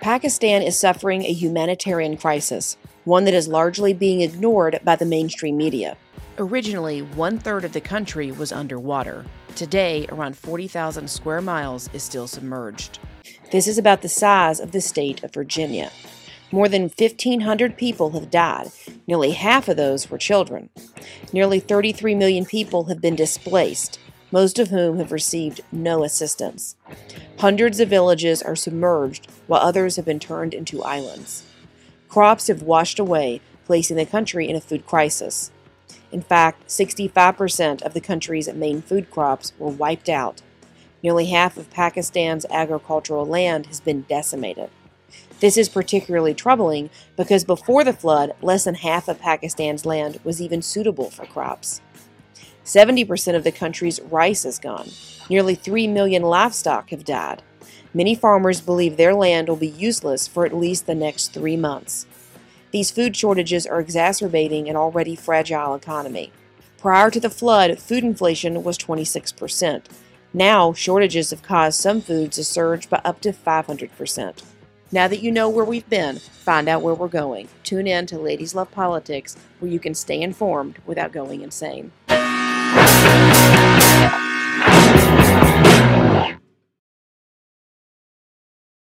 Pakistan is suffering a humanitarian crisis, one that is largely being ignored by the mainstream media. Originally, one third of the country was underwater. Today, around 40,000 square miles is still submerged. This is about the size of the state of Virginia. More than 1,500 people have died. Nearly half of those were children. Nearly 33 million people have been displaced, most of whom have received no assistance. Hundreds of villages are submerged, while others have been turned into islands. Crops have washed away, placing the country in a food crisis. In fact, 65% of the country's main food crops were wiped out. Nearly half of Pakistan's agricultural land has been decimated. This is particularly troubling because before the flood, less than half of Pakistan's land was even suitable for crops. 70% of the country's rice is gone. Nearly 3 million livestock have died. Many farmers believe their land will be useless for at least the next three months. These food shortages are exacerbating an already fragile economy. Prior to the flood, food inflation was 26%. Now, shortages have caused some foods to surge by up to 500%. Now that you know where we've been, find out where we're going. Tune in to Ladies Love Politics, where you can stay informed without going insane.